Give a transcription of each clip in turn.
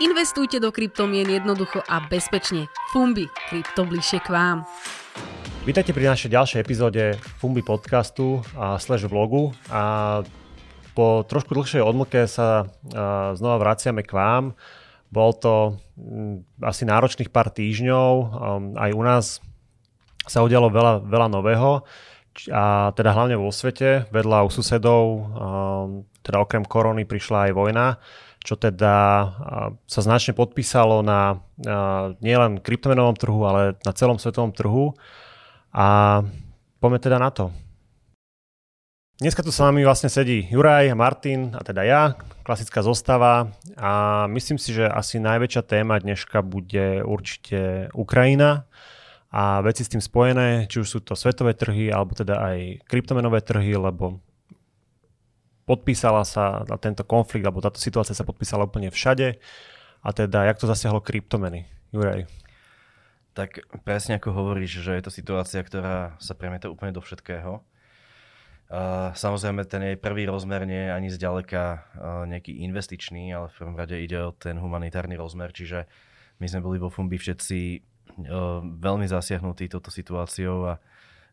Investujte do kryptomien jednoducho a bezpečne. Fumbi, krypto bližšie k vám. Vítajte pri našej ďalšej epizóde Fumbi podcastu a slash vlogu a po trošku dlhšej odmlke sa znova vraciame k vám. Bol to asi náročných pár týždňov, aj u nás sa udialo veľa, veľa nového a teda hlavne vo svete, vedľa u susedov, teda okrem korony prišla aj vojna čo teda sa značne podpísalo na nielen kryptomenovom trhu, ale na celom svetovom trhu. A poďme teda na to. Dneska tu s vami vlastne sedí Juraj Martin, a teda ja, klasická zostava a myslím si, že asi najväčšia téma dneška bude určite Ukrajina a veci s tým spojené, či už sú to svetové trhy alebo teda aj kryptomenové trhy, lebo podpísala sa na tento konflikt, alebo táto situácia sa podpísala úplne všade. A teda, jak to zasiahlo kryptomeny? Juraj. Tak presne ako hovoríš, že je to situácia, ktorá sa premieta úplne do všetkého. Uh, samozrejme, ten jej prvý rozmer nie je ani zďaleka uh, nejaký investičný, ale v prvom rade ide o ten humanitárny rozmer, čiže my sme boli vo Fumbi všetci uh, veľmi zasiahnutí touto situáciou a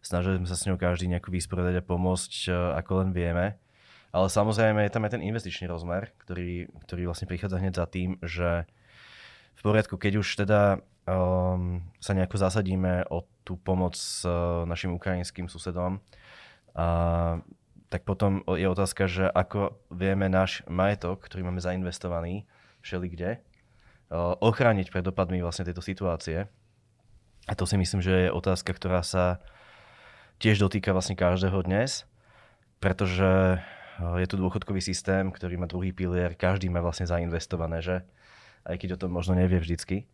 snažili sme sa s ňou každý nejako vysporiadať a pomôcť, uh, ako len vieme. Ale samozrejme je tam aj ten investičný rozmer, ktorý, ktorý vlastne prichádza hneď za tým, že v poriadku, keď už teda um, sa nejako zasadíme o tú pomoc uh, našim ukrajinským susedom, uh, tak potom je otázka, že ako vieme náš majetok, ktorý máme zainvestovaný všeli kde, uh, ochrániť pred dopadmi vlastne tejto situácie. A to si myslím, že je otázka, ktorá sa tiež dotýka vlastne každého dnes, pretože je tu dôchodkový systém, ktorý má druhý pilier, každý má vlastne zainvestované, že? Aj keď o tom možno nevie vždycky.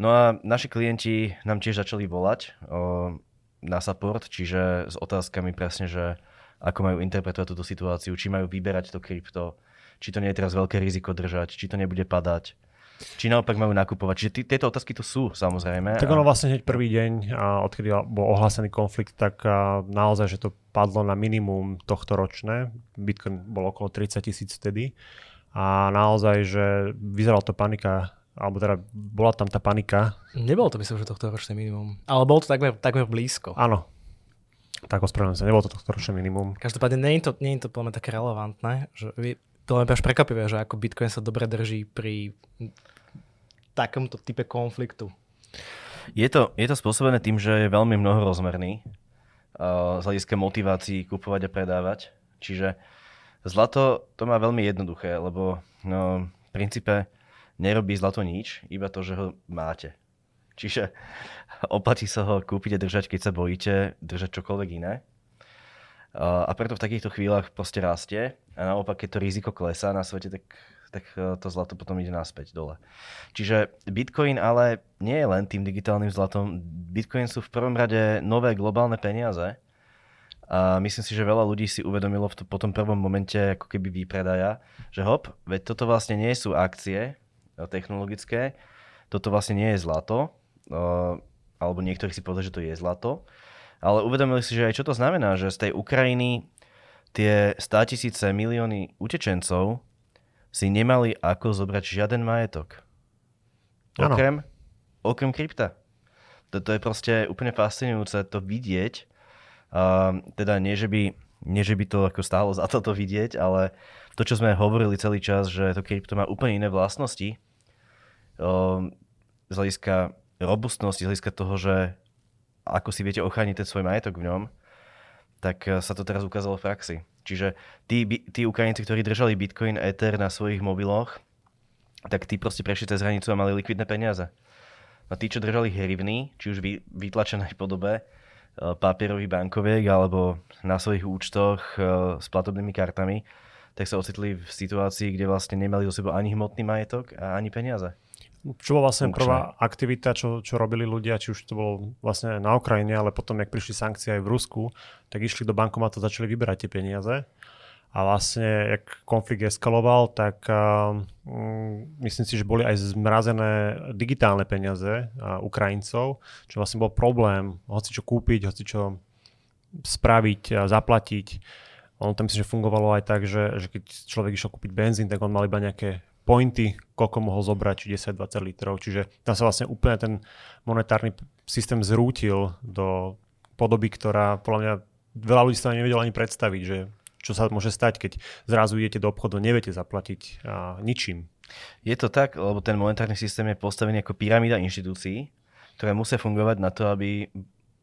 No a naši klienti nám tiež začali volať o, na support, čiže s otázkami presne, že ako majú interpretovať túto situáciu, či majú vyberať to krypto, či to nie je teraz veľké riziko držať, či to nebude padať, či naopak majú nakupovať. Čiže t- tieto otázky tu sú, samozrejme. Tak ono vlastne hneď prvý deň, a odkedy bol ohlásený konflikt, tak naozaj, že to padlo na minimum tohto ročné. Bitcoin bol okolo 30 tisíc vtedy. A naozaj, že vyzerala to panika alebo teda bola tam tá panika. Nebolo to myslím, že tohto ročné minimum. Ale bolo to takmer, takmer blízko. Áno. Tak ospravedlňujem sa, nebolo to tohto ročné minimum. Každopádne nie je to, nie je to podľa také relevantné, že to len až prekvapivé, že ako Bitcoin sa dobre drží pri takomto type konfliktu? Je to, je to spôsobené tým, že je veľmi mnohorozmerný uh, z hľadiska motivácií kupovať a predávať. Čiže zlato to má veľmi jednoduché, lebo no, v princípe nerobí zlato nič, iba to, že ho máte. Čiže oplatí sa ho kúpiť a držať, keď sa bojíte držať čokoľvek iné. Uh, a preto v takýchto chvíľach proste rastie a naopak, keď to riziko klesá na svete, tak tak e, to zlato potom ide naspäť dole. Čiže Bitcoin ale nie je len tým digitálnym zlatom. Bitcoin sú v prvom rade nové globálne peniaze. A myslím si, že veľa ľudí si uvedomilo v to, po tom prvom momente ako keby výpredaja, že hop, veď toto vlastne nie sú akcie e, technologické, toto vlastne nie je zlato, uh, alebo niektorí si povedali, že to je zlato, ale uvedomili si, že aj čo to znamená, že z tej Ukrajiny tie 100 tisíce milióny utečencov si nemali ako zobrať žiaden majetok. Okrem, okrem krypta. Toto je proste úplne fascinujúce to vidieť. Uh, teda nie že, by, nie, že by to ako stálo za toto vidieť, ale to, čo sme hovorili celý čas, že to krypto má úplne iné vlastnosti, uh, z hľadiska robustnosti, z hľadiska toho, že ako si viete ochrániť ten svoj majetok v ňom, tak sa to teraz ukázalo v praxi. Čiže tí, tí Ukrajinci, ktorí držali Bitcoin, Ether na svojich mobiloch, tak tí proste prešli cez hranicu a mali likvidné peniaze. A tí, čo držali hrivny, či už v vytlačenej podobe, e, papierových bankoviek alebo na svojich účtoch e, s platobnými kartami, tak sa ocitli v situácii, kde vlastne nemali do sebou ani hmotný majetok a ani peniaze. Čo bola vlastne prvá aktivita, čo, čo robili ľudia, či už to bolo vlastne na Ukrajine, ale potom, jak prišli sankcie aj v Rusku, tak išli do bankomatu a začali vyberať tie peniaze. A vlastne, jak konflikt eskaloval, tak uh, myslím si, že boli aj zmrazené digitálne peniaze uh, Ukrajincov, čo vlastne bol problém, hoci čo kúpiť, hoci čo spraviť, zaplatiť. Ono tam myslím, že fungovalo aj tak, že, že keď človek išiel kúpiť benzín, tak on mal iba nejaké pointy, koľko mohol zobrať, či 10-20 litrov. Čiže tam sa vlastne úplne ten monetárny systém zrútil do podoby, ktorá podľa mňa veľa ľudí sa nevedelo ani predstaviť, že čo sa môže stať, keď zrazu idete do obchodu, neviete zaplatiť a, ničím. Je to tak, lebo ten monetárny systém je postavený ako pyramída inštitúcií, ktoré musia fungovať na to, aby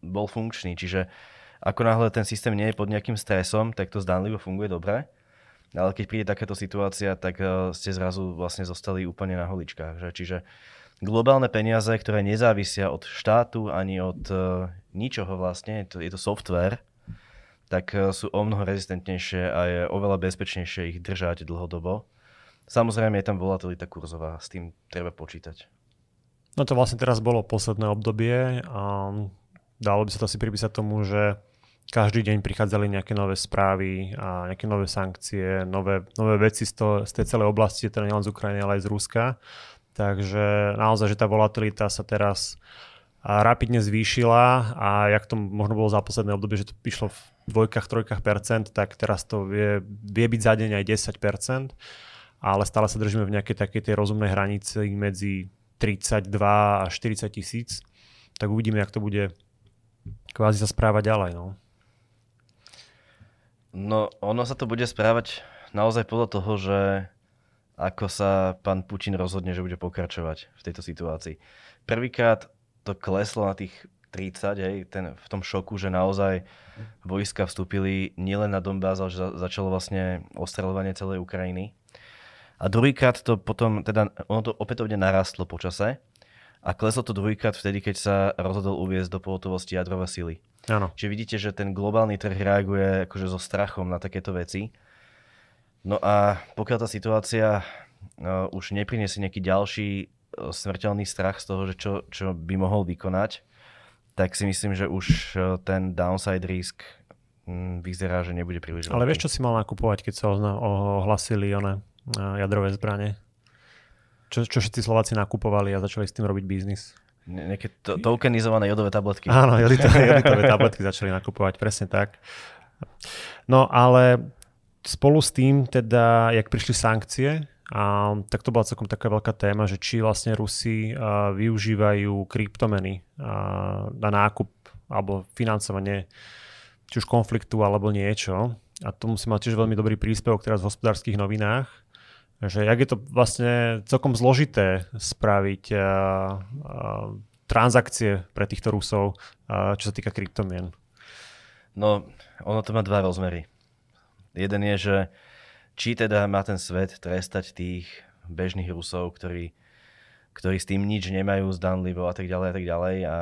bol funkčný. Čiže ako náhle ten systém nie je pod nejakým stresom, tak to zdánlivo funguje dobre. Ale keď príde takáto situácia, tak uh, ste zrazu vlastne zostali úplne na holičkách. Že? Čiže globálne peniaze, ktoré nezávisia od štátu ani od uh, ničoho vlastne, to, je to software, tak uh, sú o mnoho rezistentnejšie a je oveľa bezpečnejšie ich držať dlhodobo. Samozrejme je tam volatilita kurzová, s tým treba počítať. No to vlastne teraz bolo posledné obdobie a dalo by sa to asi pripísať tomu, že každý deň prichádzali nejaké nové správy a nejaké nové sankcie, nové, nové veci z, to, z tej celej oblasti, teda nielen z Ukrajiny, ale aj z Ruska. Takže naozaj, že tá volatilita sa teraz rapidne zvýšila a jak to možno bolo za posledné obdobie, že to išlo v dvojkách, trojkách percent, tak teraz to vie, vie byť za deň aj 10 percent, ale stále sa držíme v nejakej takej tej rozumnej hranici medzi 32 a 40 tisíc. Tak uvidíme, jak to bude kvázi sa správať ďalej. No. No, ono sa to bude správať naozaj podľa toho, že ako sa pán Putin rozhodne, že bude pokračovať v tejto situácii. Prvýkrát to kleslo na tých 30, hej, ten, v tom šoku, že naozaj vojska vstúpili nielen na Donbass, ale že začalo vlastne ostreľovanie celej Ukrajiny. A druhýkrát to potom, teda ono to opätovne narastlo počase a kleslo to druhýkrát vtedy, keď sa rozhodol uviezť do pohotovosti jadrové sily. Áno. Čiže vidíte, že ten globálny trh reaguje akože so strachom na takéto veci. No a pokiaľ tá situácia no, už nepriniesie nejaký ďalší uh, smrteľný strach z toho, že čo, čo by mohol vykonať, tak si myslím, že už uh, ten downside risk um, vyzerá, že nebude príliš Ale vieš, čo si mal nakupovať, keď sa ohlasili one jadrové zbranie? Čo, čo všetci Slováci nakupovali a začali s tým robiť biznis? Nejaké to, tokenizované jodové tabletky. Áno, joditové, joditové tabletky začali nakupovať, presne tak. No ale spolu s tým, teda, jak prišli sankcie, a, tak to bola celkom taká veľká téma, že či vlastne Rusi a, využívajú kryptomeny a, na nákup alebo financovanie či už konfliktu alebo niečo. A to musí mať tiež veľmi dobrý príspevok teraz v hospodárskych novinách, že jak je to vlastne celkom zložité spraviť uh, uh, transakcie pre týchto Rusov, uh, čo sa týka kryptomien. No, ono to má dva rozmery. Jeden je, že či teda má ten svet trestať tých bežných Rusov, ktorí, ktorí s tým nič nemajú zdanlivo a tak ďalej a tak ďalej a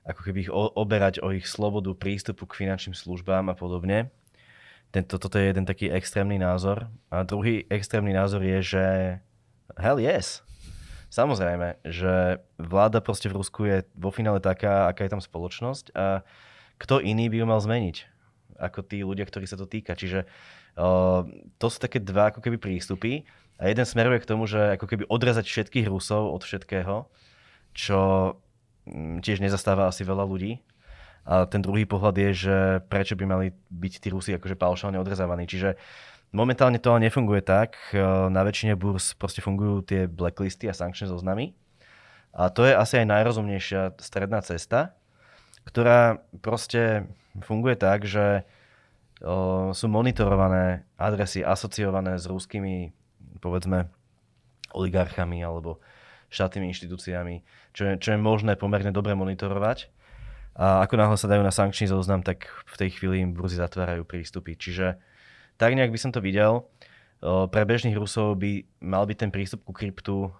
ako keby ich oberať o ich slobodu prístupu k finančným službám a podobne tento, toto je jeden taký extrémny názor. A druhý extrémny názor je, že hell yes. Samozrejme, že vláda proste v Rusku je vo finále taká, aká je tam spoločnosť a kto iný by ju mal zmeniť ako tí ľudia, ktorí sa to týka. Čiže to sú také dva ako keby prístupy a jeden smeruje k tomu, že ako keby odrezať všetkých Rusov od všetkého, čo mm, tiež nezastáva asi veľa ľudí. A ten druhý pohľad je, že prečo by mali byť tí Rusi akože paušálne odrezávaní. Čiže momentálne to ale nefunguje tak. E, na väčšine burs proste fungujú tie blacklisty a sankčné zoznamy. A to je asi aj najrozumnejšia stredná cesta, ktorá proste funguje tak, že o, sú monitorované adresy asociované s ruskými, povedzme, oligarchami alebo štátnymi inštitúciami, čo je, čo je možné pomerne dobre monitorovať. A ako náhle sa dajú na sankčný zoznam, tak v tej chvíli im burzy zatvárajú prístupy. Čiže tak nejak by som to videl. Pre bežných Rusov by mal byť ten prístup ku kryptu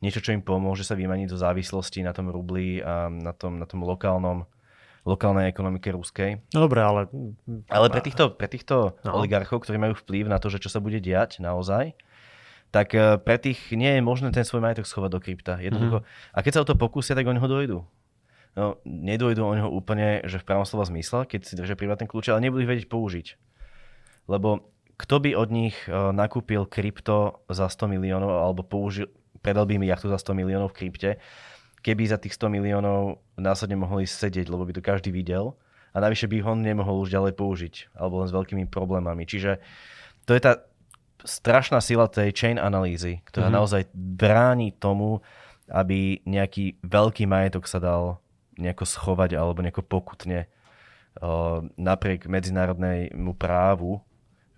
niečo, čo im pomôže sa vymaniť do závislosti na tom rubli a na tom, na tom lokálnom lokálnej ekonomike ruskej. No dobré, ale... Ale pre týchto, pre týchto no. oligarchov, ktorí majú vplyv na to, že čo sa bude diať naozaj, tak e, pre tých nie je možné ten svoj majetok schovať do krypta. Jednoducho. Mm-hmm. A keď sa o to pokúsia, tak oni ho dojdu no, nedojdu o neho úplne, že v pravom slova zmysle, keď si držia privátne kľúče, ale nebudú ich vedieť použiť. Lebo kto by od nich uh, nakúpil krypto za 100 miliónov alebo použil, predal by mi jachtu za 100 miliónov v krypte, keby za tých 100 miliónov následne mohli sedieť, lebo by to každý videl a navyše by ho nemohol už ďalej použiť, alebo len s veľkými problémami. Čiže to je tá strašná sila tej chain analýzy, ktorá mm-hmm. naozaj bráni tomu, aby nejaký veľký majetok sa dal nejako schovať alebo nejako pokutne uh, napriek medzinárodnému právu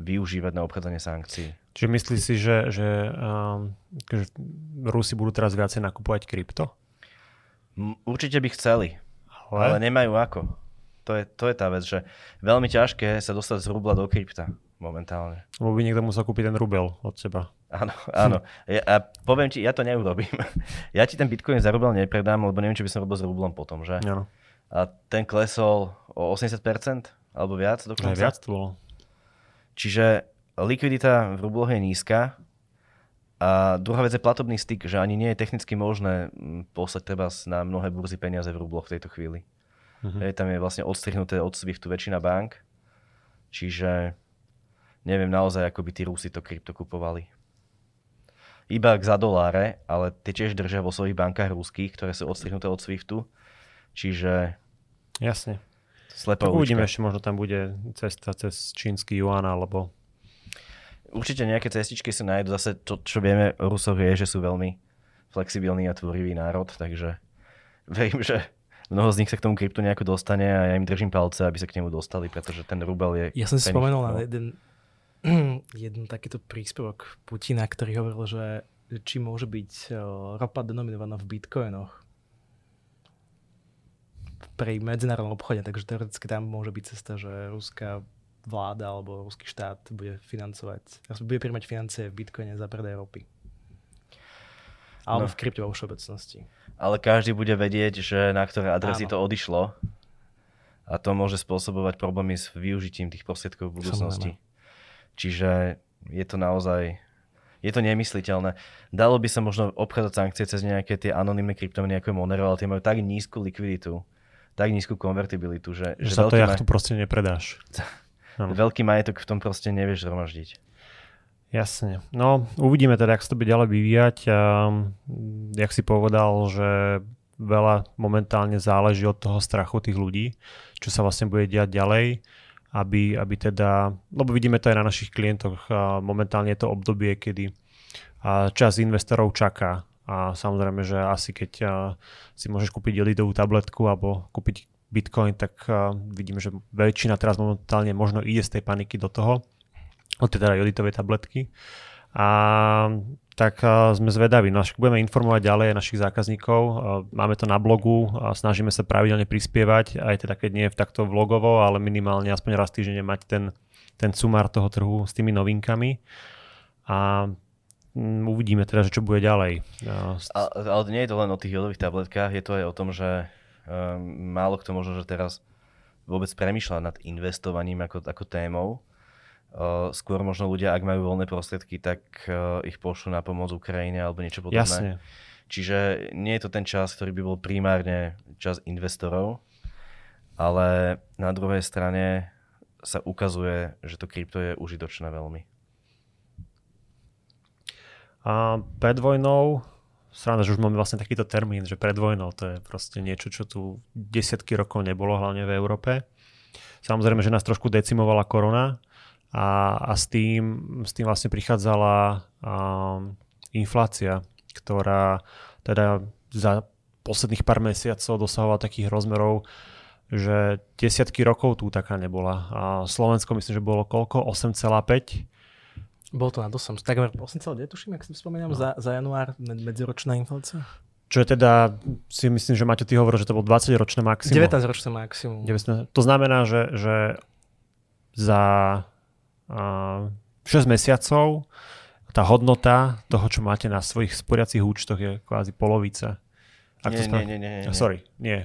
využívať na obchádzanie sankcií. Čiže myslíš si, že, že, um, že Rusi budú teraz viacej nakupovať krypto? Určite by chceli, ale, ale nemajú ako. To je, to je tá vec, že veľmi ťažké sa dostať z rubla do krypta momentálne. Lebo by niekto musel kúpiť ten rubel od seba. Áno, áno. Ja, a poviem ti, ja to neurobím. Ja ti ten bitcoin za rubel nepredám, lebo neviem, či by som robil s rublom potom, že? Áno. A ten klesol o 80%, alebo viac dokonca. Aj viac to bolo. Čiže likvidita v rubloch je nízka a druhá vec je platobný styk, že ani nie je technicky možné mm, poslať treba na mnohé burzy peniaze v rubloch v tejto chvíli. Hej, tam je vlastne odstrihnuté od Swiftu väčšina bank, čiže neviem naozaj, ako by tí Rusi to krypto kupovali. Iba za doláre, ale tie tiež držia vo svojich bankách ruských, ktoré sú odstrihnuté od Swiftu, čiže... Jasne. Slepá tak uvidíme, ešte možno tam bude cesta cez čínsky yuan alebo určite nejaké cestičky sa nájdu. Zase to, čo vieme o Rusoch je, že sú veľmi flexibilný a tvorivý národ, takže verím, že mnoho z nich sa k tomu kryptu nejako dostane a ja im držím palce, aby sa k nemu dostali, pretože ten rubel je... Ja som si spomenul na jeden, jeden takýto príspevok Putina, ktorý hovoril, že či môže byť ropa denominovaná v bitcoinoch pri medzinárodnom obchode, takže teoreticky tam môže byť cesta, že ruská vláda alebo ruský štát bude financovať, bude príjmať financie v bitcoine za predaj ropy. Alebo no. v krypte vo všeobecnosti. Ale každý bude vedieť, že na ktoré adresy Áno. to odišlo a to môže spôsobovať problémy s využitím tých prostriedkov v budúcnosti. Samozrejme. Čiže je to naozaj je to nemysliteľné. Dalo by sa možno obchádzať sankcie cez nejaké tie anonimné kryptomeny ako Monero, ale tie majú tak nízku likviditu, tak nízku konvertibilitu, že... Že, že sa to jachtu ma... proste nepredáš. Veľký majetok v tom proste nevieš zhromaždiť. Jasne. No, uvidíme teda, ak sa to bude ďalej vyvíjať. A, jak si povedal, že veľa momentálne záleží od toho strachu tých ľudí, čo sa vlastne bude diať ďalej, aby, aby teda, lebo vidíme to aj na našich klientoch, momentálne je to obdobie, kedy čas investorov čaká a samozrejme, že asi keď si môžeš kúpiť jodidovú tabletku alebo kúpiť Bitcoin, tak vidíme, že väčšina teraz momentálne možno ide z tej paniky do toho, od teda joditovej tabletky. A tak uh, sme zvedaví. No, budeme informovať ďalej našich zákazníkov. Uh, máme to na blogu a snažíme sa pravidelne prispievať, aj teda keď nie je takto vlogovo, ale minimálne aspoň raz týždenne mať ten, ten sumár toho trhu s tými novinkami. A um, uvidíme teda, že čo bude ďalej. Uh, ale nie je to len o tých jodových tabletkách, je to aj o tom, že Ehm, málo kto možno, že teraz vôbec premyšľa nad investovaním ako, ako témou. Uh, skôr možno ľudia, ak majú voľné prostriedky, tak uh, ich pošlú na pomoc Ukrajine alebo niečo podobné. Jasne. Čiže nie je to ten čas, ktorý by bol primárne čas investorov, ale na druhej strane sa ukazuje, že to krypto je užitočné veľmi. A pred vojnou sranda, že už máme vlastne takýto termín, že pred vojnou to je proste niečo, čo tu desiatky rokov nebolo, hlavne v Európe. Samozrejme, že nás trošku decimovala korona a, a s, tým, s tým vlastne prichádzala um, inflácia, ktorá teda za posledných pár mesiacov dosahovala takých rozmerov, že desiatky rokov tu taká nebola. A Slovensko myslím, že bolo koľko? 8,5 bol to na 8, takmer 8,9 tuším, ak si spomínam, no. za, za január medziročná inflácia. Čo je teda, si myslím, že Maťo, ty hovoril, že to bol 20-ročné maximum. 19-ročné maximum. 19, to znamená, že, že za 6 mesiacov tá hodnota toho, čo máte na svojich sporiacich účtoch je kvázi polovica. Ak nie, to nie, nie, nie, nie. Sorry, nie.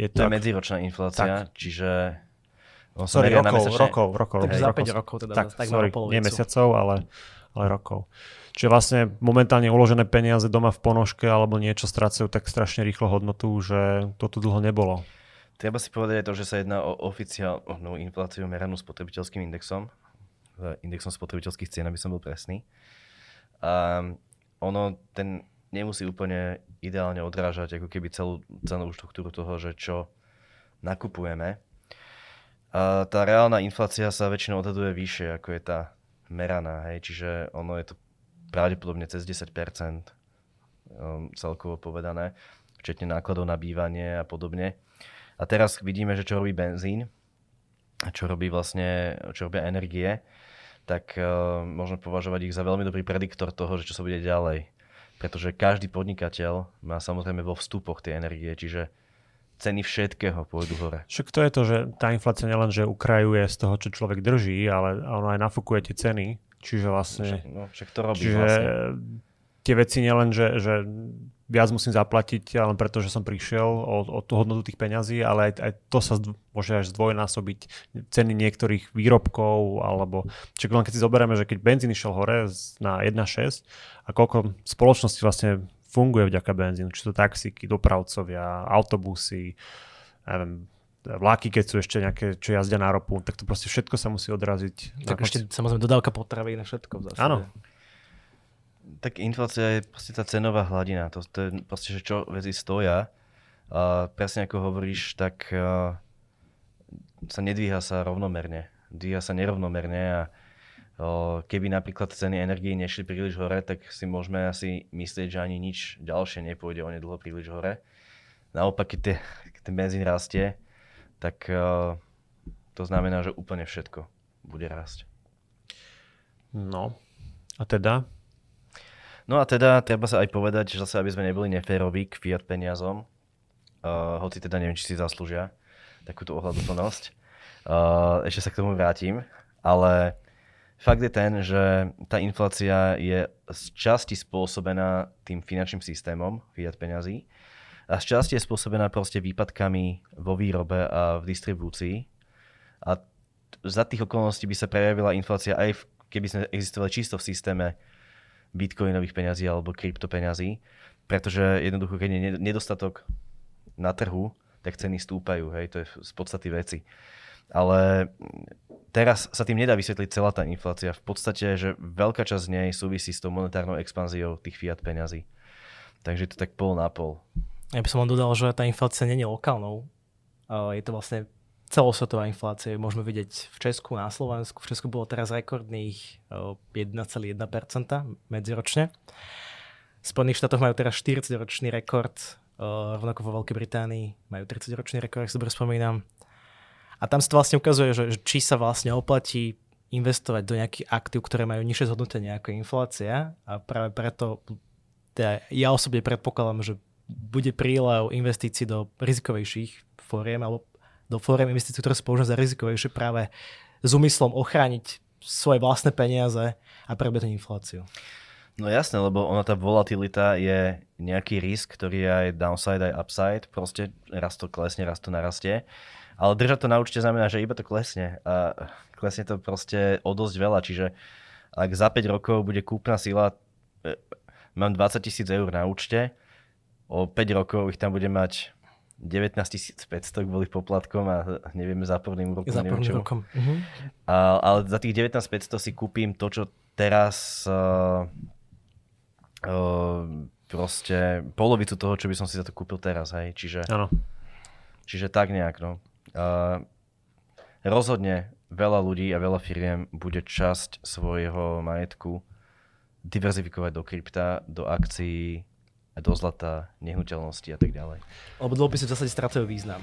Je to, to je medziročná inflácia, tak. čiže No, sorry, rokov, mesačne... rokov, rokov. Takže za 5 rokov teda. Tak, tak sorry, nie mesiacov, ale, ale rokov. Čiže vlastne momentálne uložené peniaze doma v ponožke alebo niečo strácajú tak strašne rýchlo hodnotu, že to tu dlho nebolo. Treba si povedať aj to, že sa jedná o oficiálnu infláciu meranú spotrebiteľským indexom, indexom spotrebiteľských cien, aby som bol presný. A ono ten nemusí úplne ideálne odrážať ako keby celú cenovú štruktúru toho, že čo nakupujeme. A tá reálna inflácia sa väčšinou odhaduje vyššie, ako je tá meraná, hej, čiže ono je to pravdepodobne cez 10% um, celkovo povedané, včetne nákladov na bývanie a podobne. A teraz vidíme, že čo robí benzín, čo robí vlastne, čo robia energie, tak uh, môžeme považovať ich za veľmi dobrý prediktor toho, že čo sa bude ďalej. Pretože každý podnikateľ má samozrejme vo vstupoch tie energie, čiže ceny všetkého pôjdu hore. Však to je to, že tá inflácia nielen, že ukrajuje z toho, čo človek drží, ale ono aj nafúkuje tie ceny. Čiže vlastne... Však, no, však to robí čiže vlastne. tie veci nielen, že, že viac musím zaplatiť len preto, že som prišiel o, o tú hodnotu tých peňazí, ale aj, aj to sa zdv, môže až zdvojnásobiť ceny niektorých výrobkov, alebo čiže len keď si zoberieme, že keď benzín išiel hore na 1,6 a koľko spoločnosti vlastne funguje vďaka benzínu, či to taxíky, dopravcovia, autobusy, neviem, vláky, keď sú ešte nejaké, čo jazdia na ropu, tak to proste všetko sa musí odraziť. Tak ešte samozrejme dodávka potravy na všetko v zásade. Áno. Tak inflácia je proste tá cenová hladina. To, to je proste, že čo veci stoja. A presne ako hovoríš, tak uh, sa nedvíha sa rovnomerne. Dvíha sa nerovnomerne a Keby napríklad ceny energii nešli príliš hore, tak si môžeme asi myslieť, že ani nič ďalšie nepôjde onedlho príliš hore. Naopak, keď, tie, keď ten benzín rastie, tak to znamená, že úplne všetko bude rásť. No, a teda? No a teda treba sa aj povedať, že zase aby sme neboli neféroví k fiat peniazom, uh, hoci teda neviem, či si zaslúžia takúto ohľaduplnosť. Uh, ešte sa k tomu vrátim, ale Fakt je ten, že tá inflácia je z časti spôsobená tým finančným systémom fiat peňazí a z časti je spôsobená proste výpadkami vo výrobe a v distribúcii. A za tých okolností by sa prejavila inflácia aj v, keby sme existovali čisto v systéme bitcoinových peňazí alebo kryptopeňazí, pretože jednoducho, keď je nedostatok na trhu, tak ceny stúpajú, hej, to je z podstaty veci. Ale teraz sa tým nedá vysvetliť celá tá inflácia. V podstate, že veľká časť z nej súvisí s tou monetárnou expanziou tých fiat peňazí. Takže je to tak pol na pol. Ja by som len dodal, že tá inflácia nie je lokálnou. Je to vlastne celosvetová inflácia. Môžeme vidieť v Česku, na Slovensku. V Česku bolo teraz rekordných 1,1% medziročne. V Spojených štátoch majú teraz 40-ročný rekord, rovnako vo Veľkej Británii majú 30-ročný rekord, ak si dobre spomínam. A tam sa to vlastne ukazuje, že, či sa vlastne oplatí investovať do nejakých aktív, ktoré majú nižšie zhodnotenie ako inflácia a práve preto teda ja osobne predpokladám, že bude prílev investícií do rizikovejších fóriem alebo do fóriem investícií, ktoré sú používané za rizikovejšie práve s úmyslom ochrániť svoje vlastné peniaze a prebehnúť infláciu. No jasné, lebo ona tá volatilita je nejaký risk, ktorý je aj downside, aj upside. Proste raz to klesne, raz to narastie. Ale držať to na účte znamená, že iba to klesne. A klesne to proste o dosť veľa. Čiže ak za 5 rokov bude kúpna sila, e, mám 20 tisíc eur na účte, o 5 rokov ich tam bude mať 19 500 kvôli poplatkom a nevieme záporným úrokom. Záporným rokom. Uh-huh. A, ale za tých 19 500 si kúpim to, čo teraz uh, uh, proste polovicu toho, čo by som si za to kúpil teraz, hej. Čiže, ano. čiže tak nejak, no. Uh, rozhodne veľa ľudí a veľa firiem bude časť svojho majetku diverzifikovať do krypta, do akcií, do zlata, nehnuteľnosti a tak ďalej. Lebo dlhopisy v zásade strácajú význam.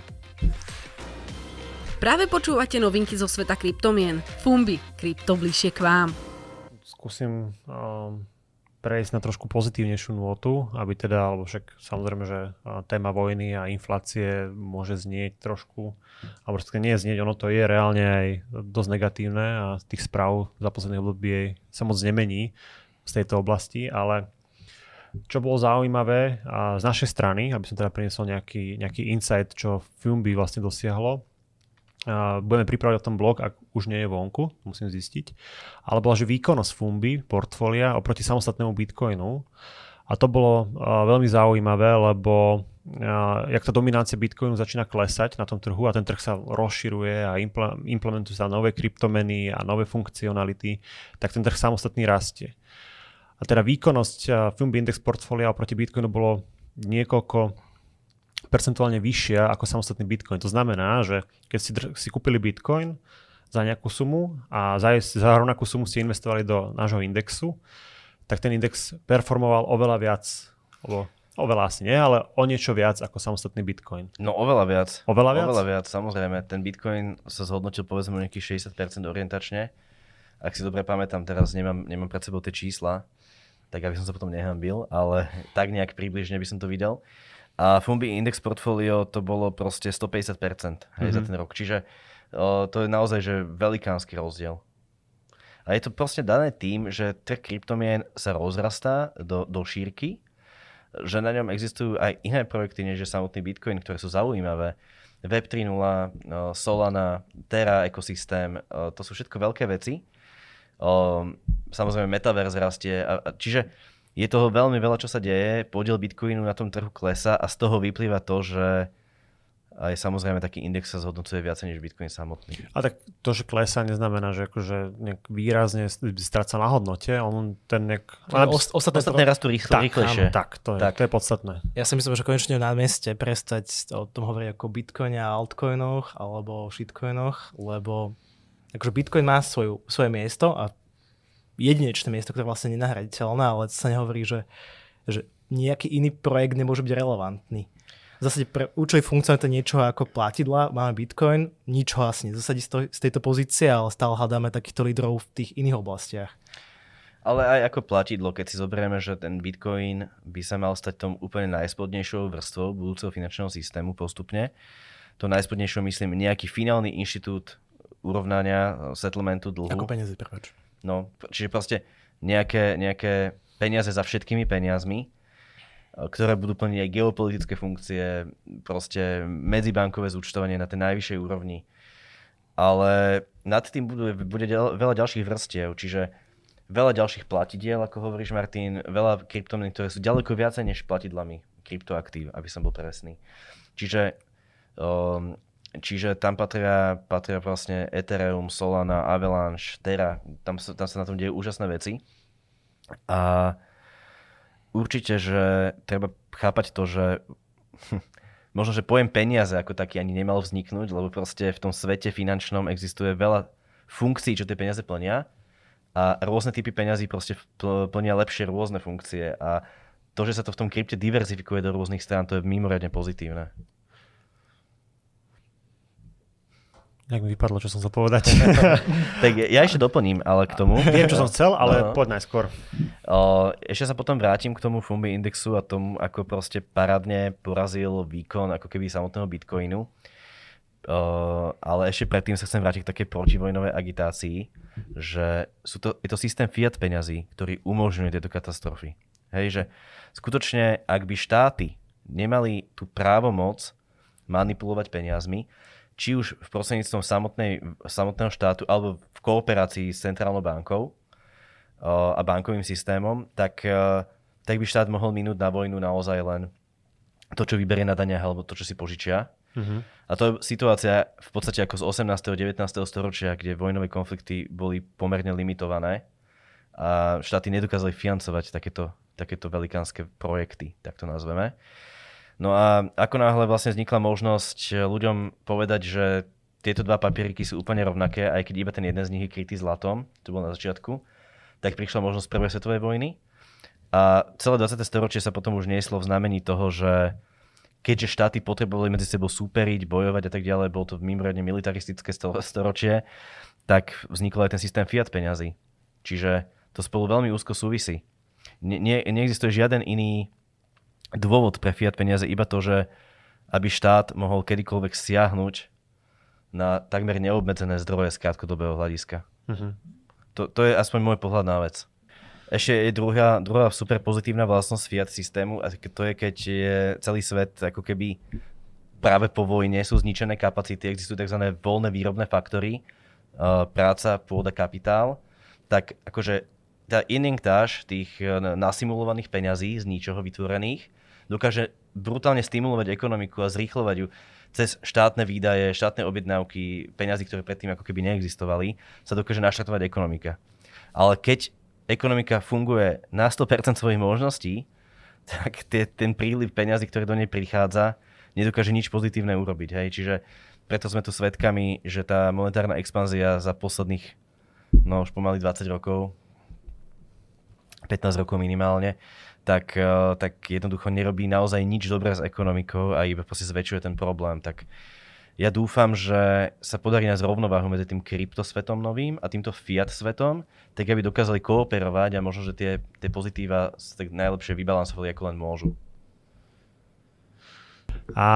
Práve počúvate novinky zo sveta kryptomien. Fumbi, krypto bližšie k vám. Skúsim um, prejsť na trošku pozitívnejšiu nôtu, aby teda, alebo však samozrejme, že téma vojny a inflácie môže znieť trošku, alebo nie znieť, ono to je reálne aj dosť negatívne a z tých správ za posledných období sa moc nemení z tejto oblasti, ale čo bolo zaujímavé a z našej strany, aby som teda priniesol nejaký, nejaký insight, čo Fumbi vlastne dosiahlo, budeme pripravať o tom blog, ak už nie je vonku, musím zistiť, ale bola, že výkonnosť Fumbi, portfólia oproti samostatnému Bitcoinu. A to bolo veľmi zaujímavé, lebo jak tá dominácia Bitcoinu začína klesať na tom trhu a ten trh sa rozširuje a implementujú sa nové kryptomeny a nové funkcionality, tak ten trh samostatný rastie. A teda výkonnosť Fumbi Index portfólia oproti Bitcoinu bolo niekoľko percentuálne vyššia ako samostatný Bitcoin. To znamená, že keď si, si kúpili Bitcoin za nejakú sumu a za, za rovnakú sumu ste investovali do nášho indexu, tak ten index performoval oveľa viac, alebo oveľa asi nie, ale o niečo viac ako samostatný Bitcoin. No oveľa viac. Oveľa viac? Oveľa viac, samozrejme. Ten Bitcoin sa zhodnotil povedzme nejakých 60% orientačne. Ak si dobre pamätám, teraz nemám, nemám pred sebou tie čísla, tak aby som sa potom nehambil, ale tak nejak približne by som to videl. A Fumbi Index Portfolio to bolo proste 150% hej, mm-hmm. za ten rok. Čiže o, to je naozaj že velikánsky rozdiel. A je to proste dané tým, že trh kryptomien sa rozrastá do, do šírky, že na ňom existujú aj iné projekty, než je samotný Bitcoin, ktoré sú zaujímavé. Web 3.0, Solana, Terra ekosystém, to sú všetko veľké veci. Samozrejme Metaverse rastie. Čiže je toho veľmi veľa, čo sa deje, podiel Bitcoinu na tom trhu klesa a z toho vyplýva to, že aj samozrejme taký index sa zhodnocuje viacej než Bitcoin samotný. A tak to, že klesa, neznamená, že akože nejak výrazne stráca na hodnote, on ten nejak... Ost, ostatné, ostatné rastú rýchlo, tak, rýchlejšie. Áno, tak, to je, tak. to je podstatné. Ja si myslím, že konečne na mieste prestať o tom hovoriť ako Bitcoine a altcoinoch alebo o shitcoinoch, lebo akože Bitcoin má svoju, svoje miesto a jedinečné miesto, ktoré je vlastne nenahraditeľné, ale sa nehovorí, že, že nejaký iný projekt nemôže byť relevantný. V zásade pre účely funkcionality niečo ako platidla, máme Bitcoin, nič ho asi nezasadí z, z tejto pozície, ale stále hľadáme takýchto lídrov v tých iných oblastiach. Ale aj ako platidlo, keď si zoberieme, že ten Bitcoin by sa mal stať tom úplne najspodnejšou vrstvou budúceho finančného systému postupne. To najspodnejšou myslím nejaký finálny inštitút urovnania settlementu dlhu. Ako peniaze, prepáč. No, čiže proste nejaké, nejaké peniaze za všetkými peniazmi, ktoré budú plniť aj geopolitické funkcie, proste medzibankové zúčtovanie na tej najvyššej úrovni. Ale nad tým bude, bude veľa ďalších vrstiev, čiže veľa ďalších platidiel, ako hovoríš Martin, veľa kryptomien, ktoré sú ďaleko viacej než platidlami kryptoaktív, aby som bol presný. Čiže um, Čiže tam patria, patria vlastne Ethereum, Solana, Avalanche, Terra. Tam sa, tam sa na tom dejú úžasné veci. A určite, že treba chápať to, že možno, že pojem peniaze ako taký ani nemal vzniknúť, lebo proste v tom svete finančnom existuje veľa funkcií, čo tie peniaze plnia a rôzne typy peňazí proste plnia lepšie rôzne funkcie a to, že sa to v tom krypte diverzifikuje do rôznych strán, to je mimoriadne pozitívne. Jak mi vypadlo, čo som chcel povedať. tak ja ešte doplním, ale k tomu. Viem, čo som chcel, ale no. poď najskôr. O, ešte sa potom vrátim k tomu Fumbi indexu a tomu, ako proste parádne porazil výkon ako keby samotného Bitcoinu. O, ale ešte predtým sa chcem vrátiť k takej protivojnovej agitácii, že sú to, je to systém fiat peňazí, ktorý umožňuje tieto katastrofy. Hej, že skutočne, ak by štáty nemali tú právomoc manipulovať peniazmi, či už v prostredníctvom samotnej, samotného štátu alebo v kooperácii s centrálnou bankou a bankovým systémom, tak, tak by štát mohol minúť na vojnu naozaj len to, čo vyberie na daniach alebo to, čo si požičia. Uh-huh. A to je situácia v podstate ako z 18. a 19. storočia, kde vojnové konflikty boli pomerne limitované a štáty nedokázali financovať takéto, takéto velikánske projekty, tak to nazveme. No a ako náhle vlastne vznikla možnosť ľuďom povedať, že tieto dva papieriky sú úplne rovnaké, aj keď iba ten jeden z nich je krytý zlatom, to bolo na začiatku, tak prišla možnosť prvej svetovej vojny. A celé 20. storočie sa potom už nieslo v znamení toho, že keďže štáty potrebovali medzi sebou súperiť, bojovať a tak ďalej, bolo to mimoriadne militaristické storočie, tak vznikol aj ten systém fiat peňazí. Čiže to spolu veľmi úzko súvisí. Ne, ne, neexistuje žiaden iný dôvod pre fiat peniaze iba to, že aby štát mohol kedykoľvek siahnuť na takmer neobmedzené zdroje z krátkodobého hľadiska. Uh-huh. To, to je aspoň môj pohľad na vec. Ešte je druhá, druhá super pozitívna vlastnosť fiat systému a to je, keď je celý svet ako keby práve po vojne sú zničené kapacity, existujú tzv. voľné výrobné faktory, práca, pôda, kapitál, tak akože tá injektáž tých uh, nasimulovaných peňazí z ničoho vytvorených dokáže brutálne stimulovať ekonomiku a zrýchlovať ju cez štátne výdaje, štátne objednávky, peňazí, ktoré predtým ako keby neexistovali, sa dokáže naštartovať ekonomika. Ale keď ekonomika funguje na 100% svojich možností, tak tie, ten príliv peňazí, ktoré do nej prichádza, nedokáže nič pozitívne urobiť. Hej? Čiže preto sme tu svedkami, že tá monetárna expanzia za posledných, no už pomaly 20 rokov, 15 rokov minimálne, tak, eh, tak jednoducho nerobí naozaj nič dobré s ekonomikou a iba proste zväčšuje ten problém. Tak ja dúfam, že sa podarí nájsť rovnováhu medzi tým kryptosvetom novým a týmto fiat svetom, tak aby dokázali kooperovať a možno, že tie, tie pozitíva sa tak najlepšie vybalansovali, ako len môžu. A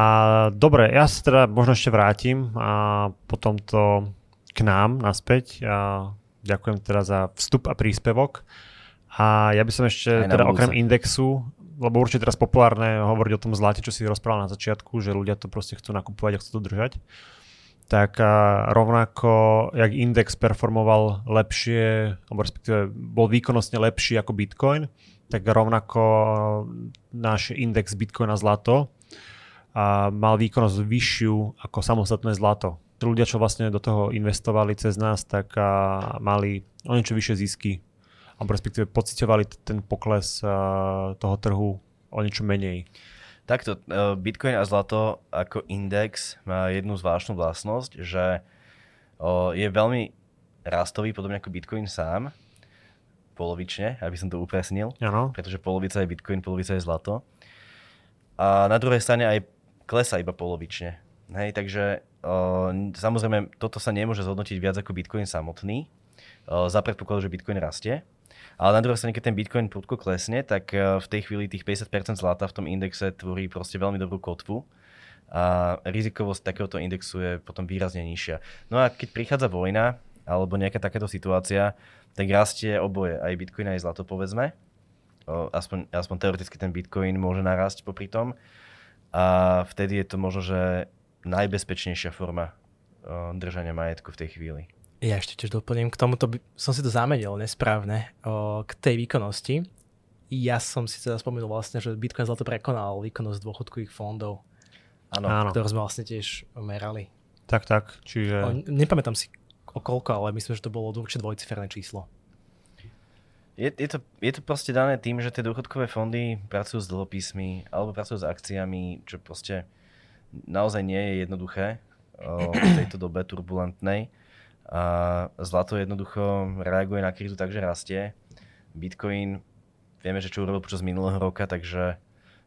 dobre, ja sa teda možno ešte vrátim a potom to k nám naspäť. A ďakujem teda za vstup a príspevok. A ja by som ešte, teda okrem indexu, lebo určite teraz populárne hovoriť o tom zlate, čo si rozprával na začiatku, že ľudia to proste chcú nakupovať a chcú to držať. Tak rovnako, jak index performoval lepšie, alebo respektíve bol výkonnostne lepší ako Bitcoin, tak rovnako náš index Bitcoin a zlato a mal výkonnosť vyššiu ako samostatné zlato. Ľudia, čo vlastne do toho investovali cez nás, tak mali o niečo vyššie zisky alebo respektíve pocitovali ten pokles uh, toho trhu o niečo menej. Takto, uh, Bitcoin a zlato ako index má jednu zvláštnu vlastnosť, že je veľmi rastový, podobne ako Bitcoin sám, polovične, aby som to upresnil, ano. pretože polovica je Bitcoin, polovica je zlato. A na druhej strane aj klesa iba polovične. Hej, takže samozrejme toto sa nemôže zhodnotiť viac ako Bitcoin samotný, za predpokladu, že Bitcoin rastie. Ale na druhej strane, keď ten Bitcoin prudko klesne, tak eh, v tej chvíli tých 50% zlata v tom indexe tvorí proste veľmi dobrú kotvu a rizikovosť takéhoto indexu je potom výrazne nižšia. No a keď prichádza vojna alebo nejaká takáto situácia, tak rastie oboje, aj Bitcoin, aj zlato povedzme. Aspoň, aspoň teoreticky ten Bitcoin môže narásť popri tom. A vtedy je to možno, že najbezpečnejšia forma držania majetku v tej chvíli. Ja ešte tiež doplním, k tomuto by, som si to zamenil nesprávne, o, k tej výkonnosti. Ja som si teda spomenul vlastne, že Bitcoin zlato prekonal výkonnosť dôchodkových fondov, ano. ktoré sme vlastne tiež merali. Tak, tak, čiže... O, nepamätám si o koľko, ale myslím, že to bolo určite dvojciferné číslo. Je, je, to, je to proste dané tým, že tie dôchodkové fondy pracujú s dlhopismi alebo pracujú s akciami, čo proste naozaj nie je jednoduché o, v tejto dobe turbulentnej. A zlato jednoducho reaguje na krízu tak, že rastie. Bitcoin, vieme, že čo urobil počas minulého roka, takže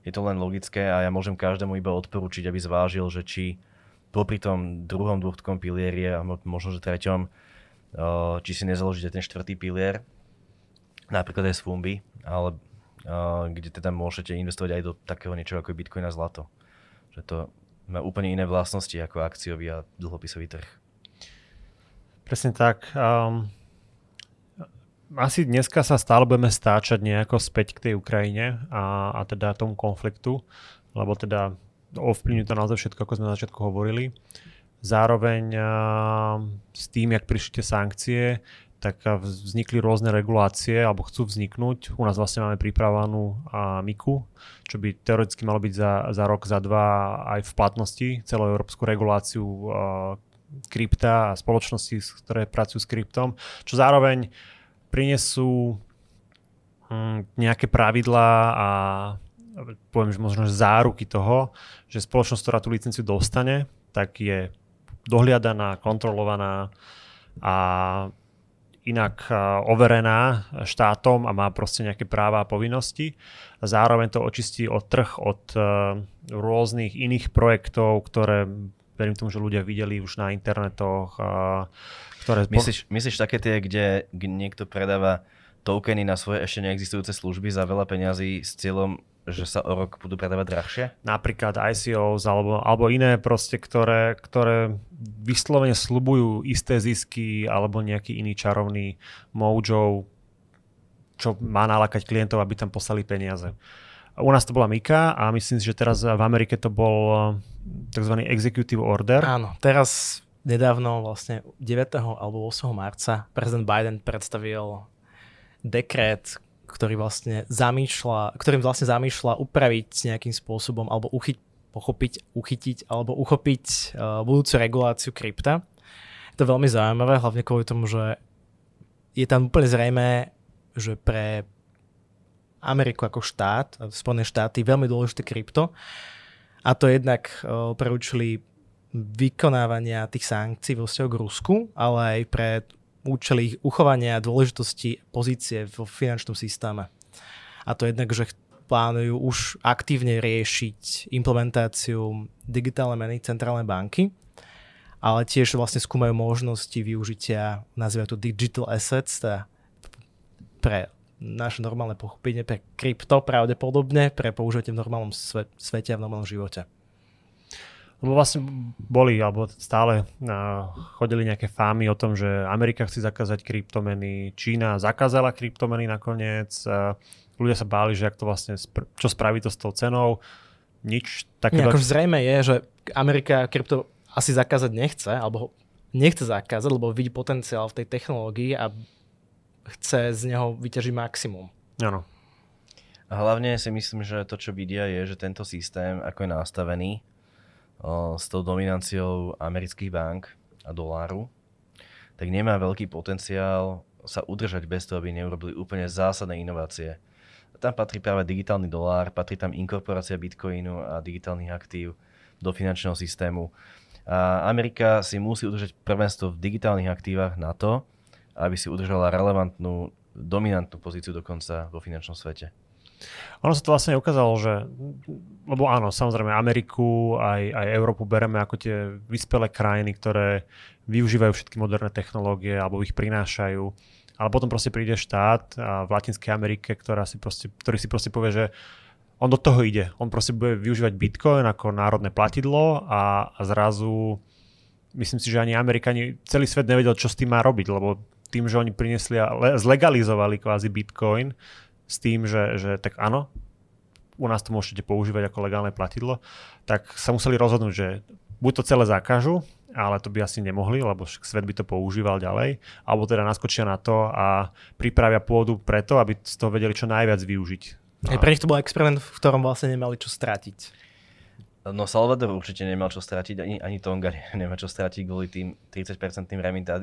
je to len logické a ja môžem každému iba odporučiť, aby zvážil, že či popri tom druhom dôchodkom pilieri a možno, že treťom, či si nezaložíte ten štvrtý pilier, napríklad aj z Fumbi, ale kde teda môžete investovať aj do takého niečoho ako je Bitcoin a zlato. Že to má úplne iné vlastnosti ako akciový a dlhopisový trh. Presne tak. Um, asi dneska sa stále budeme stáčať nejako späť k tej Ukrajine a, a teda tomu konfliktu, lebo teda ovplyvňuje to naozaj všetko, ako sme na začiatku hovorili. Zároveň uh, s tým, jak prišli tie sankcie, tak vznikli rôzne regulácie, alebo chcú vzniknúť. U nás vlastne máme pripravanú uh, MIKU, čo by teoreticky malo byť za, za rok, za dva aj v platnosti, celú európsku reguláciu uh, krypta a spoločnosti, ktoré pracujú s kryptom, čo zároveň prinesú hm, nejaké pravidlá a poviem, že možno že záruky toho, že spoločnosť, ktorá tú licenciu dostane, tak je dohliadaná, kontrolovaná a inak overená štátom a má proste nejaké práva a povinnosti. Zároveň to očistí od trh od rôznych iných projektov, ktoré verím tomu, že ľudia videli už na internetoch. A, ktoré... Myslíš, myslíš také tie, kde niekto predáva tokeny na svoje ešte neexistujúce služby za veľa peňazí s cieľom, že sa o rok budú predávať drahšie? Napríklad ICOs alebo, alebo iné proste, ktoré, ktoré vyslovene slubujú isté zisky alebo nejaký iný čarovný mojo, čo má nalakať klientov, aby tam poslali peniaze. U nás to bola Mika a myslím si, že teraz v Amerike to bol tzv. executive order. Áno, teraz nedávno vlastne 9. alebo 8. marca prezident Biden predstavil dekret, ktorý vlastne zamýšľa, ktorým vlastne zamýšľa upraviť nejakým spôsobom alebo uchyť, pochopiť, uchytiť alebo uchopiť uh, budúcu reguláciu krypta. Je to veľmi zaujímavé, hlavne kvôli tomu, že je tam úplne zrejme, že pre Ameriku ako štát, Spojené štáty, veľmi dôležité krypto. A to jednak uh, preučili vykonávania tých sankcií vo vzťahu k Rusku, ale aj pre účely ich uchovania dôležitosti pozície vo finančnom systéme. A to jednak, že plánujú už aktívne riešiť implementáciu digitálnej meny centrálnej banky, ale tiež vlastne skúmajú možnosti využitia, nazývajú to digital assets, teda pre naše normálne pochopenie, pre krypto pravdepodobne, pre použitie v normálnom svete a v normálnom živote. Lebo vlastne boli, alebo stále chodili nejaké fámy o tom, že Amerika chce zakázať kryptomeny, Čína zakázala kryptomeny nakoniec, ľudia sa báli, že ak to vlastne, čo spraví to s tou cenou, nič také. Akože zrejme je, že Amerika krypto asi zakázať nechce, alebo nechce zakázať, lebo vidí potenciál v tej technológii a chce z neho vyťažiť maximum. Áno. A hlavne si myslím, že to, čo vidia, je, že tento systém, ako je nastavený, s tou dominanciou amerických bank a doláru, tak nemá veľký potenciál sa udržať bez toho, aby neurobili úplne zásadné inovácie. Tam patrí práve digitálny dolár, patrí tam inkorporácia bitcoinu a digitálnych aktív do finančného systému. A Amerika si musí udržať prvenstvo v digitálnych aktívach na to, aby si udržala relevantnú, dominantnú pozíciu dokonca vo finančnom svete. Ono sa to vlastne ukázalo, že, lebo áno, samozrejme Ameriku aj, aj Európu bereme ako tie vyspelé krajiny, ktoré využívajú všetky moderné technológie alebo ich prinášajú. Ale potom proste príde štát v Latinskej Amerike, ktorá si proste, ktorý si proste povie, že on do toho ide. On proste bude využívať Bitcoin ako národné platidlo a, a zrazu myslím si, že ani Amerikani, celý svet nevedel, čo s tým má robiť, lebo tým, že oni priniesli a zlegalizovali kvázi Bitcoin, s tým, že, že tak áno, u nás to môžete používať ako legálne platidlo, tak sa museli rozhodnúť, že buď to celé zakážu, ale to by asi nemohli, lebo svet by to používal ďalej, alebo teda naskočia na to a pripravia pôdu preto, aby z toho vedeli čo najviac využiť. Aj pre nich to bol experiment, v ktorom vlastne nemali čo stratiť. No Salvador určite nemal čo stratiť, ani, ani Tonga nemá čo stratiť kvôli tým 30%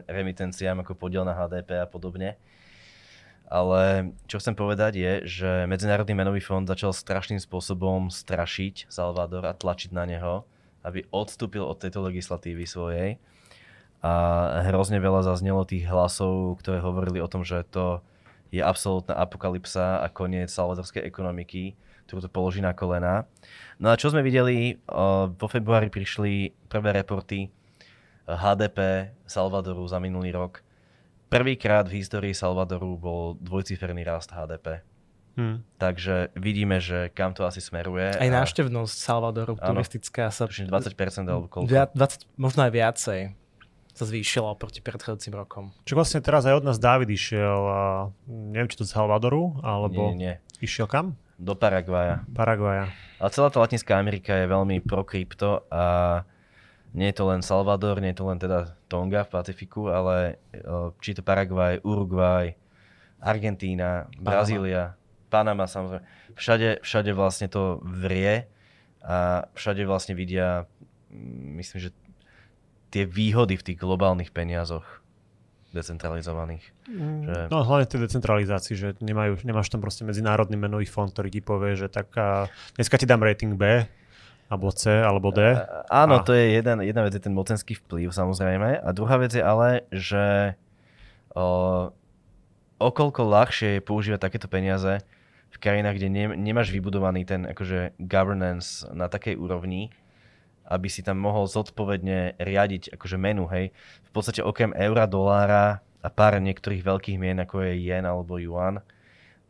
remitenciám ako podiel na HDP a podobne. Ale čo chcem povedať je, že Medzinárodný menový fond začal strašným spôsobom strašiť Salvador a tlačiť na neho, aby odstúpil od tejto legislatívy svojej. A hrozne veľa zaznelo tých hlasov, ktoré hovorili o tom, že to je absolútna apokalypsa a koniec salvadorskej ekonomiky, ktorú to položí na kolena. No a čo sme videli, vo februári prišli prvé reporty HDP Salvadoru za minulý rok prvýkrát v histórii Salvadoru bol dvojciferný rast HDP. Hmm. Takže vidíme, že kam to asi smeruje. Aj návštevnosť Salvadoru áno, turistická sa... 20% alebo koľko? 20, možno aj viacej sa zvýšilo proti predchádzajúcim rokom. Čo vlastne teraz aj od nás David išiel, neviem, či to z Salvadoru, alebo nie, nie. išiel kam? Do Paraguaja. Paraguaja. Ale celá tá Latinská Amerika je veľmi pro krypto a nie je to len Salvador, nie je to len teda Tonga v Pacifiku, ale či to Paraguay, Uruguay, Argentína, Brazília, Panama samozrejme. Všade, všade vlastne to vrie a všade vlastne vidia, mm, myslím, že tie výhody v tých globálnych peniazoch decentralizovaných. Mm. Že... No hlavne tej decentralizácii, že nemajú, nemáš tam proste medzinárodný menový fond, ktorý ti povie, že tak a dneska ti dám rating B, alebo C, alebo D. Áno, a... to je jeden, jedna vec, je ten mocenský vplyv samozrejme. A druhá vec je ale, že o, okolko ľahšie je používať takéto peniaze v krajinách, kde ne, nemáš vybudovaný ten akože governance na takej úrovni, aby si tam mohol zodpovedne riadiť akože menu, hej. V podstate okrem eura, dolára a pár niektorých veľkých mien, ako je yen alebo yuan,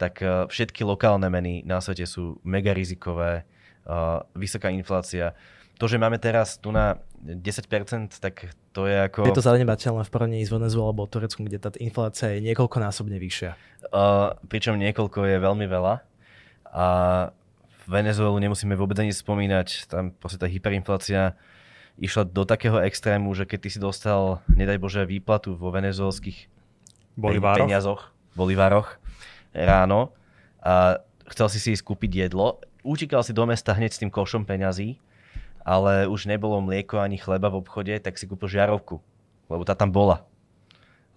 tak všetky lokálne meny na svete sú mega rizikové, uh, vysoká inflácia. To, že máme teraz tu na 10%, tak to je ako... Je to zanedbateľné v porovnaní s Venezuelou alebo Tureckom, kde tá inflácia je niekoľkonásobne vyššia. Uh, pričom niekoľko je veľmi veľa. A Venezuelu nemusíme vôbec ani spomínať. Tam proste tá hyperinflácia išla do takého extrému, že keď ty si dostal, nedaj Bože, výplatu vo venezuelských Bolivároch? peniazoch, bolivároch ráno a chcel si si ísť kúpiť jedlo, utíkal si do mesta hneď s tým košom peňazí, ale už nebolo mlieko ani chleba v obchode, tak si kúpil žiarovku, lebo tá tam bola.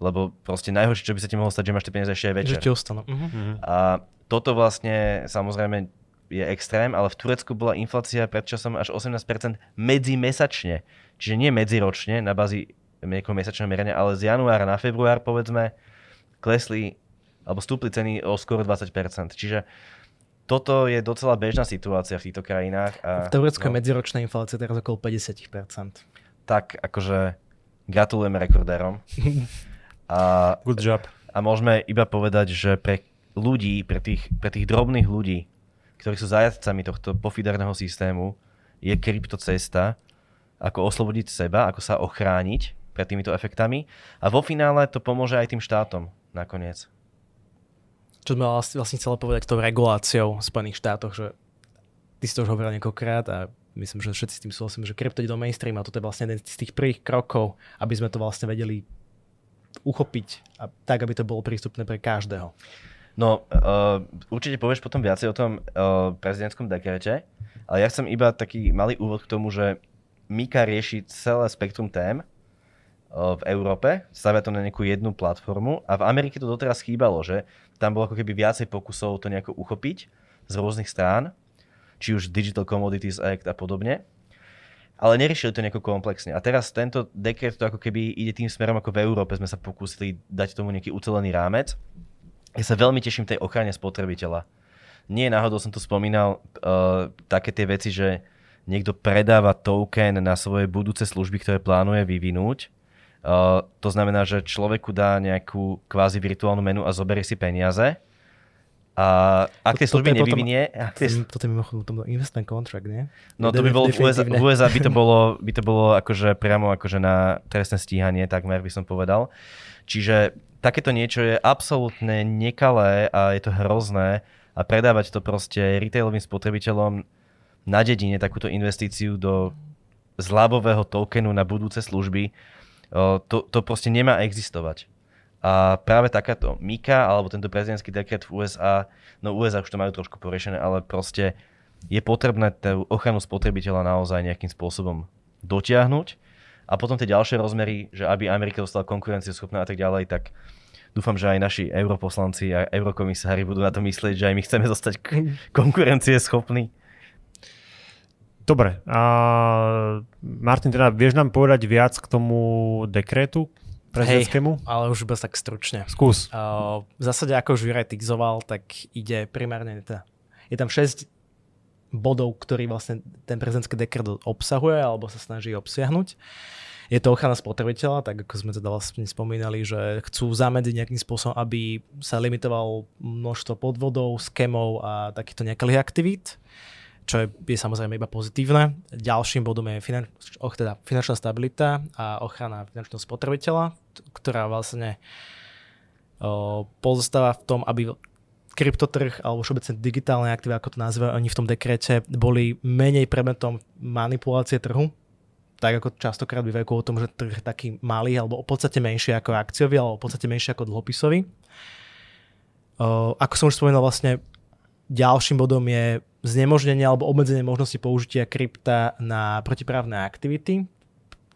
Lebo proste najhoršie, čo by sa ti mohlo stať, že máš tie peniaze ešte aj večer. Že ti ostanú. Uh-huh. A toto vlastne samozrejme je extrém, ale v Turecku bola inflácia pred časom až 18% medzimesačne. Čiže nie medziročne na bázi nejakého mesačného merania, ale z januára na február povedzme klesli alebo stúpli ceny o skoro 20%. Čiže toto je docela bežná situácia v týchto krajinách. A, v Turecku je no, medziročná inflácia teraz okolo 50%. tak akože gratulujeme rekordérom. A, Good job. a môžeme iba povedať, že pre ľudí, pre tých, pre tých drobných ľudí, ktorí sú zajacami tohto pofiderného systému, je krypto cesta, ako oslobodiť seba, ako sa ochrániť pred týmito efektami. A vo finále to pomôže aj tým štátom nakoniec. Čo sme vlastne, chceli povedať tou reguláciou v Spojených štátoch, že ty si to už hovoril niekoľkrát a myslím, že všetci s tým súhlasíme, že krypto ide do mainstreamu a toto je vlastne jeden z tých prvých krokov, aby sme to vlastne vedeli uchopiť a tak, aby to bolo prístupné pre každého. No, uh, určite povieš potom viacej o tom uh, prezidentskom dekrete, ale ja chcem iba taký malý úvod k tomu, že Mika rieši celé spektrum tém uh, v Európe, stavia to na nejakú jednu platformu a v Amerike to doteraz chýbalo, že tam bolo ako keby viacej pokusov to nejako uchopiť z rôznych strán, či už Digital Commodities Act a podobne, ale neriešili to nejako komplexne. A teraz tento dekret to ako keby ide tým smerom, ako v Európe sme sa pokúsili dať tomu nejaký ucelený rámec. Ja sa veľmi teším tej ochrane spotrebiteľa. Nie náhodou som tu spomínal uh, také tie veci, že niekto predáva token na svoje budúce služby, ktoré plánuje vyvinúť. Uh, to znamená, že človeku dá nejakú kvázi virtuálnu menu a zoberie si peniaze. A ak tie služby potom- nevyvinie... tie Toto je mimochodom to bol investment contract, nie? No to by bolo v USA, Definitívne. v USA by to bolo, by to bolo akože priamo akože na trestné stíhanie, takmer by som povedal. Čiže takéto niečo je absolútne nekalé a je to hrozné a predávať to proste retailovým spotrebiteľom na dedine takúto investíciu do zľavového tokenu na budúce služby, to, to proste nemá existovať. A práve takáto Mika alebo tento prezidentský dekret v USA, no USA už to majú trošku poriešené, ale proste je potrebné tú ochranu spotrebiteľa naozaj nejakým spôsobom dotiahnuť. A potom tie ďalšie rozmery, že aby Amerika dostala konkurencieschopná a tak ďalej, tak dúfam, že aj naši europoslanci a eurokomisári budú na to myslieť, že aj my chceme zostať k- konkurencieschopní. Dobre, a Martin, teda vieš nám povedať viac k tomu dekrétu prezidentskému? Ale už iba tak stručne. Skús. Uh, v zásade, ako už Juraj tak ide primárne, teda, je tam 6 bodov, ktorý vlastne ten prezidentský dekret obsahuje alebo sa snaží obsiahnuť. Je to ochrana spotrebiteľa, tak ako sme teda vlastne spomínali, že chcú zamedziť nejakým spôsobom, aby sa limitoval množstvo podvodov, skemov a takýchto nekalých aktivít, čo je, je samozrejme iba pozitívne. Ďalším bodom je finan, och, teda finančná stabilita a ochrana finančného spotrebiteľa, ktorá vlastne o, pozostáva v tom, aby kryptotrh alebo všeobecne digitálne aktíva, ako to nazývajú oni v tom dekrete, boli menej predmetom manipulácie trhu, tak ako častokrát bývajú kvôli tomu, že trh je taký malý alebo v podstate menší ako akciový alebo v podstate menší ako dlhopisový. O, ako som už spomínal, vlastne ďalším bodom je znemožnenie alebo obmedzenie možnosti použitia krypta na protiprávne aktivity,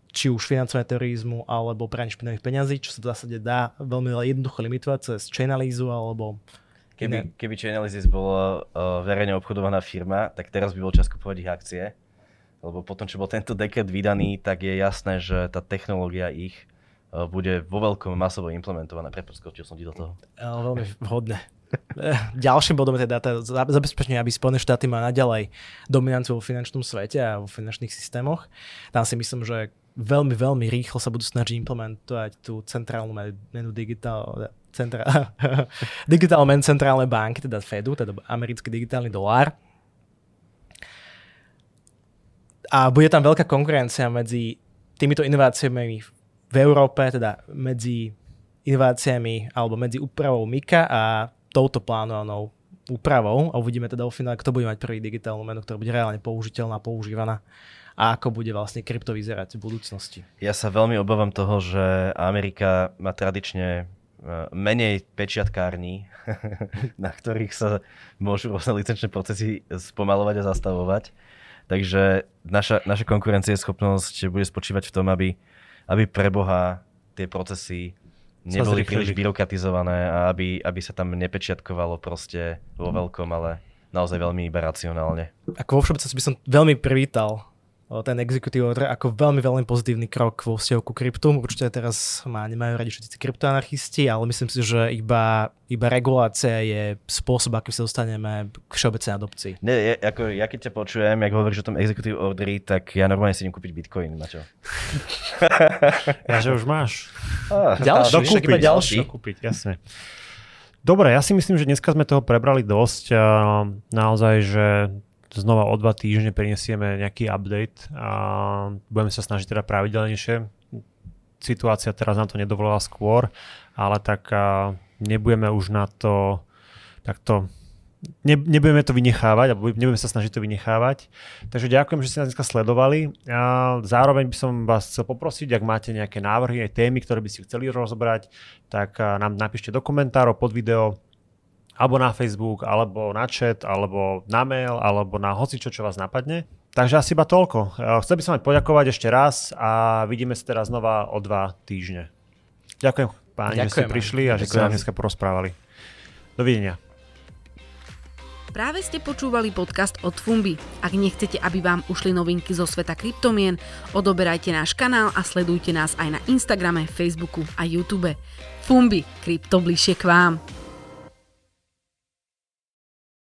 či už financovanie terorizmu alebo pranie špinavých peňazí, čo sa v zásade dá veľmi jednoducho limitovať cez chainalyzu alebo iné. Keby, keby Chainalysis bola uh, verejne obchodovaná firma, tak teraz by bol čas kupovať ich akcie. Lebo potom, čo bol tento dekret vydaný, tak je jasné, že tá technológia ich uh, bude vo veľkom masovo implementovaná. Preposkočil som ti do toho. Ale veľmi vhodné. Ďalším bodom je teda zabezpečenie, aby Spojené štáty má naďalej dominanciu vo finančnom svete a vo finančných systémoch. Tam si myslím, že veľmi, veľmi rýchlo sa budú snažiť implementovať tú centrálnu menu digitál, centra, digitál men centrálnej banky, teda Fedu, teda americký digitálny dolár. A bude tam veľká konkurencia medzi týmito inováciami v Európe, teda medzi inováciami alebo medzi úpravou Mika a touto plánovanou úpravou a uvidíme teda vo finále, kto bude mať prvý digitálnu menu, ktorá bude reálne použiteľná, používaná a ako bude vlastne krypto vyzerať v budúcnosti. Ja sa veľmi obávam toho, že Amerika má tradične menej pečiatkární, na ktorých sa môžu rôzne licenčné procesy spomalovať a zastavovať. Takže naša, naša konkurencieschopnosť bude spočívať v tom, aby, aby pre Boha tie procesy neboli príliš byrokratizované a aby, aby sa tam nepečiatkovalo proste vo veľkom, ale naozaj veľmi iba racionálne. Ako vo všeobecnosti by som veľmi privítal ten executive order ako veľmi, veľmi pozitívny krok vo vzťahu ku kryptu. Určite teraz ma nemajú radi všetci kryptoanarchisti, ale myslím si, že iba, iba regulácia je spôsob, akým sa dostaneme k všeobecnej adopcii. Ne, ja, ako, ja keď ťa počujem, jak hovoríš o tom executive orderi, tak ja normálne si idem kúpiť bitcoin, Maťo. ja, že už máš. Ah, ďalší, dokúpiť, iba ďalší. Dokúpiť, jasne. Dobre, ja si myslím, že dneska sme toho prebrali dosť. Naozaj, že znova o dva týždne prinesieme nejaký update a budeme sa snažiť teda pravidelnejšie. Situácia teraz nám to nedovolila skôr, ale tak nebudeme už na to takto ne, nebudeme to vynechávať, alebo nebudeme sa snažiť to vynechávať. Takže ďakujem, že ste nás dneska sledovali. A zároveň by som vás chcel poprosiť, ak máte nejaké návrhy, témy, ktoré by ste chceli rozobrať, tak nám napíšte do komentárov pod video alebo na Facebook, alebo na chat, alebo na mail, alebo na hocičo, čo vás napadne. Takže asi iba toľko. Chcel by som aj poďakovať ešte raz a vidíme sa teraz znova o dva týždne. Ďakujem páni, Ďakujem. že ste prišli a že ste nám dneska porozprávali. Dovidenia. Práve ste počúvali podcast od Fumbi. Ak nechcete, aby vám ušli novinky zo sveta kryptomien, odoberajte náš kanál a sledujte nás aj na Instagrame, Facebooku a YouTube. Fumbi, krypto bližšie k vám.